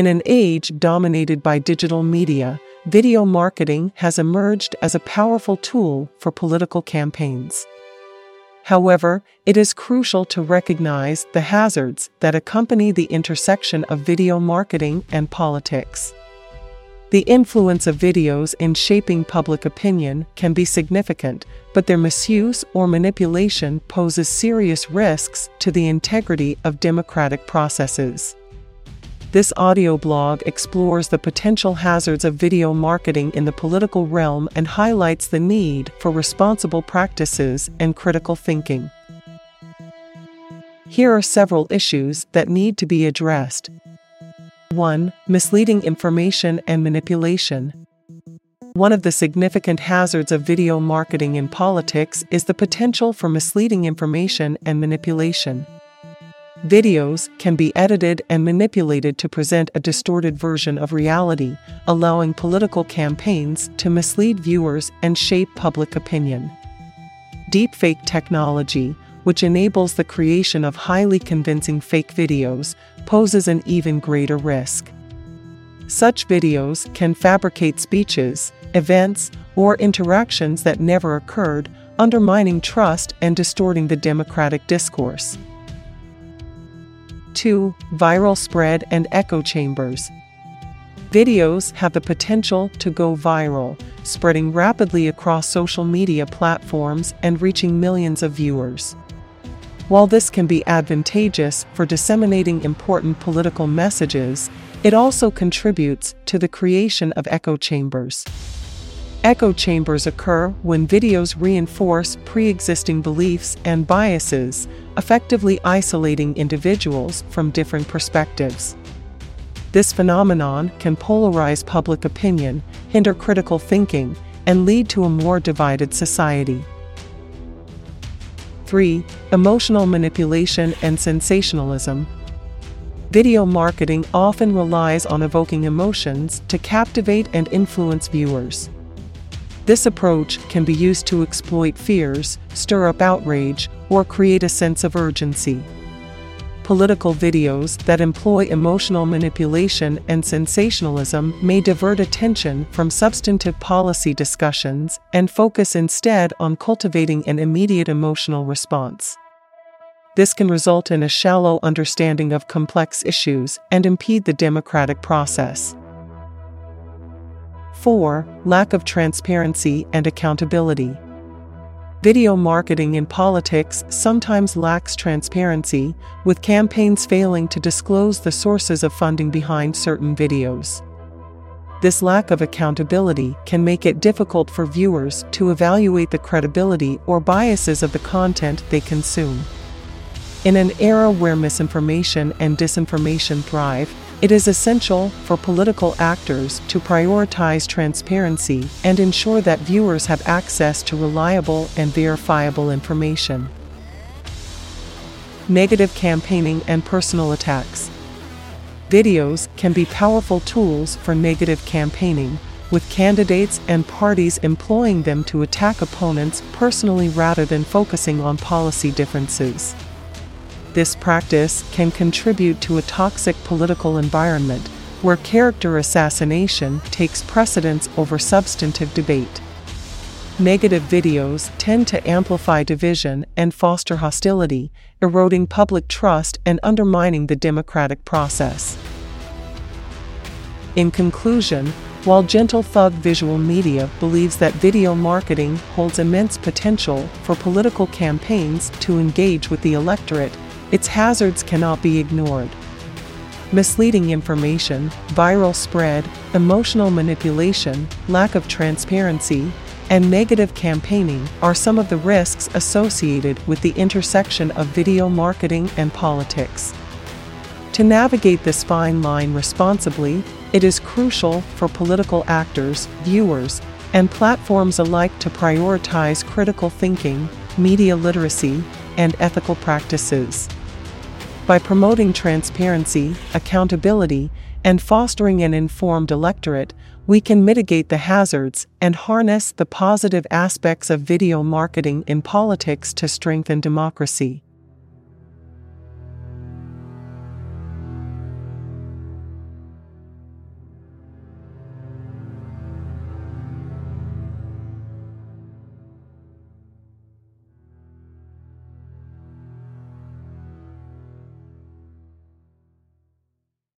In an age dominated by digital media, video marketing has emerged as a powerful tool for political campaigns. However, it is crucial to recognize the hazards that accompany the intersection of video marketing and politics. The influence of videos in shaping public opinion can be significant, but their misuse or manipulation poses serious risks to the integrity of democratic processes. This audio blog explores the potential hazards of video marketing in the political realm and highlights the need for responsible practices and critical thinking. Here are several issues that need to be addressed. 1. Misleading information and manipulation. One of the significant hazards of video marketing in politics is the potential for misleading information and manipulation. Videos can be edited and manipulated to present a distorted version of reality, allowing political campaigns to mislead viewers and shape public opinion. Deepfake technology, which enables the creation of highly convincing fake videos, poses an even greater risk. Such videos can fabricate speeches, events, or interactions that never occurred, undermining trust and distorting the democratic discourse. 2. Viral spread and echo chambers. Videos have the potential to go viral, spreading rapidly across social media platforms and reaching millions of viewers. While this can be advantageous for disseminating important political messages, it also contributes to the creation of echo chambers. Echo chambers occur when videos reinforce pre existing beliefs and biases, effectively isolating individuals from different perspectives. This phenomenon can polarize public opinion, hinder critical thinking, and lead to a more divided society. 3. Emotional manipulation and sensationalism. Video marketing often relies on evoking emotions to captivate and influence viewers. This approach can be used to exploit fears, stir up outrage, or create a sense of urgency. Political videos that employ emotional manipulation and sensationalism may divert attention from substantive policy discussions and focus instead on cultivating an immediate emotional response. This can result in a shallow understanding of complex issues and impede the democratic process. 4. Lack of transparency and accountability. Video marketing in politics sometimes lacks transparency, with campaigns failing to disclose the sources of funding behind certain videos. This lack of accountability can make it difficult for viewers to evaluate the credibility or biases of the content they consume. In an era where misinformation and disinformation thrive, it is essential for political actors to prioritize transparency and ensure that viewers have access to reliable and verifiable information. Negative campaigning and personal attacks. Videos can be powerful tools for negative campaigning, with candidates and parties employing them to attack opponents personally rather than focusing on policy differences. This practice can contribute to a toxic political environment where character assassination takes precedence over substantive debate. Negative videos tend to amplify division and foster hostility, eroding public trust and undermining the democratic process. In conclusion, while Gentle Thug Visual Media believes that video marketing holds immense potential for political campaigns to engage with the electorate, its hazards cannot be ignored. Misleading information, viral spread, emotional manipulation, lack of transparency, and negative campaigning are some of the risks associated with the intersection of video marketing and politics. To navigate this fine line responsibly, it is crucial for political actors, viewers, and platforms alike to prioritize critical thinking, media literacy, and ethical practices. By promoting transparency, accountability, and fostering an informed electorate, we can mitigate the hazards and harness the positive aspects of video marketing in politics to strengthen democracy.